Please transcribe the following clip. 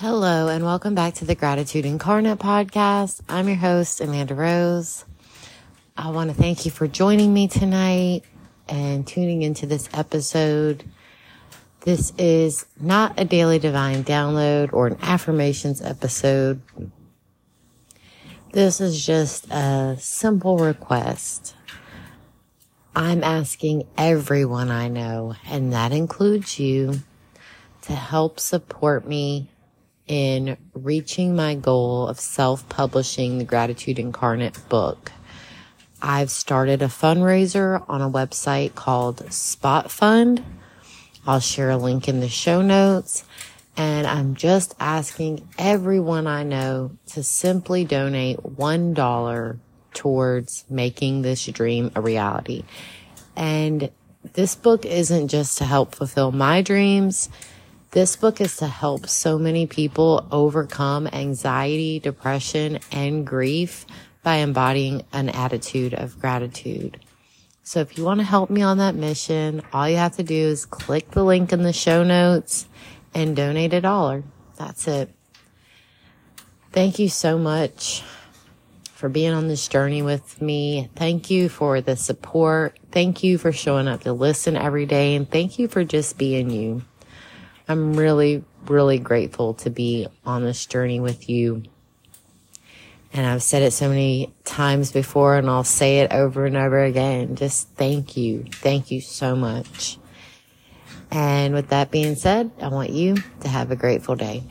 Hello, and welcome back to the Gratitude Incarnate podcast. I'm your host, Amanda Rose. I want to thank you for joining me tonight and tuning into this episode. This is not a daily divine download or an affirmations episode. This is just a simple request. I'm asking everyone I know, and that includes you, to help support me in reaching my goal of self publishing the Gratitude Incarnate book. I've started a fundraiser on a website called Spot Fund. I'll share a link in the show notes. And I'm just asking everyone I know to simply donate $1 towards making this dream a reality. And this book isn't just to help fulfill my dreams. This book is to help so many people overcome anxiety, depression, and grief by embodying an attitude of gratitude. So if you want to help me on that mission, all you have to do is click the link in the show notes and donate a dollar. That's it. Thank you so much for being on this journey with me. Thank you for the support. Thank you for showing up to listen every day. And thank you for just being you. I'm really, really grateful to be on this journey with you. And I've said it so many times before and I'll say it over and over again. Just thank you. Thank you so much. And with that being said, I want you to have a grateful day.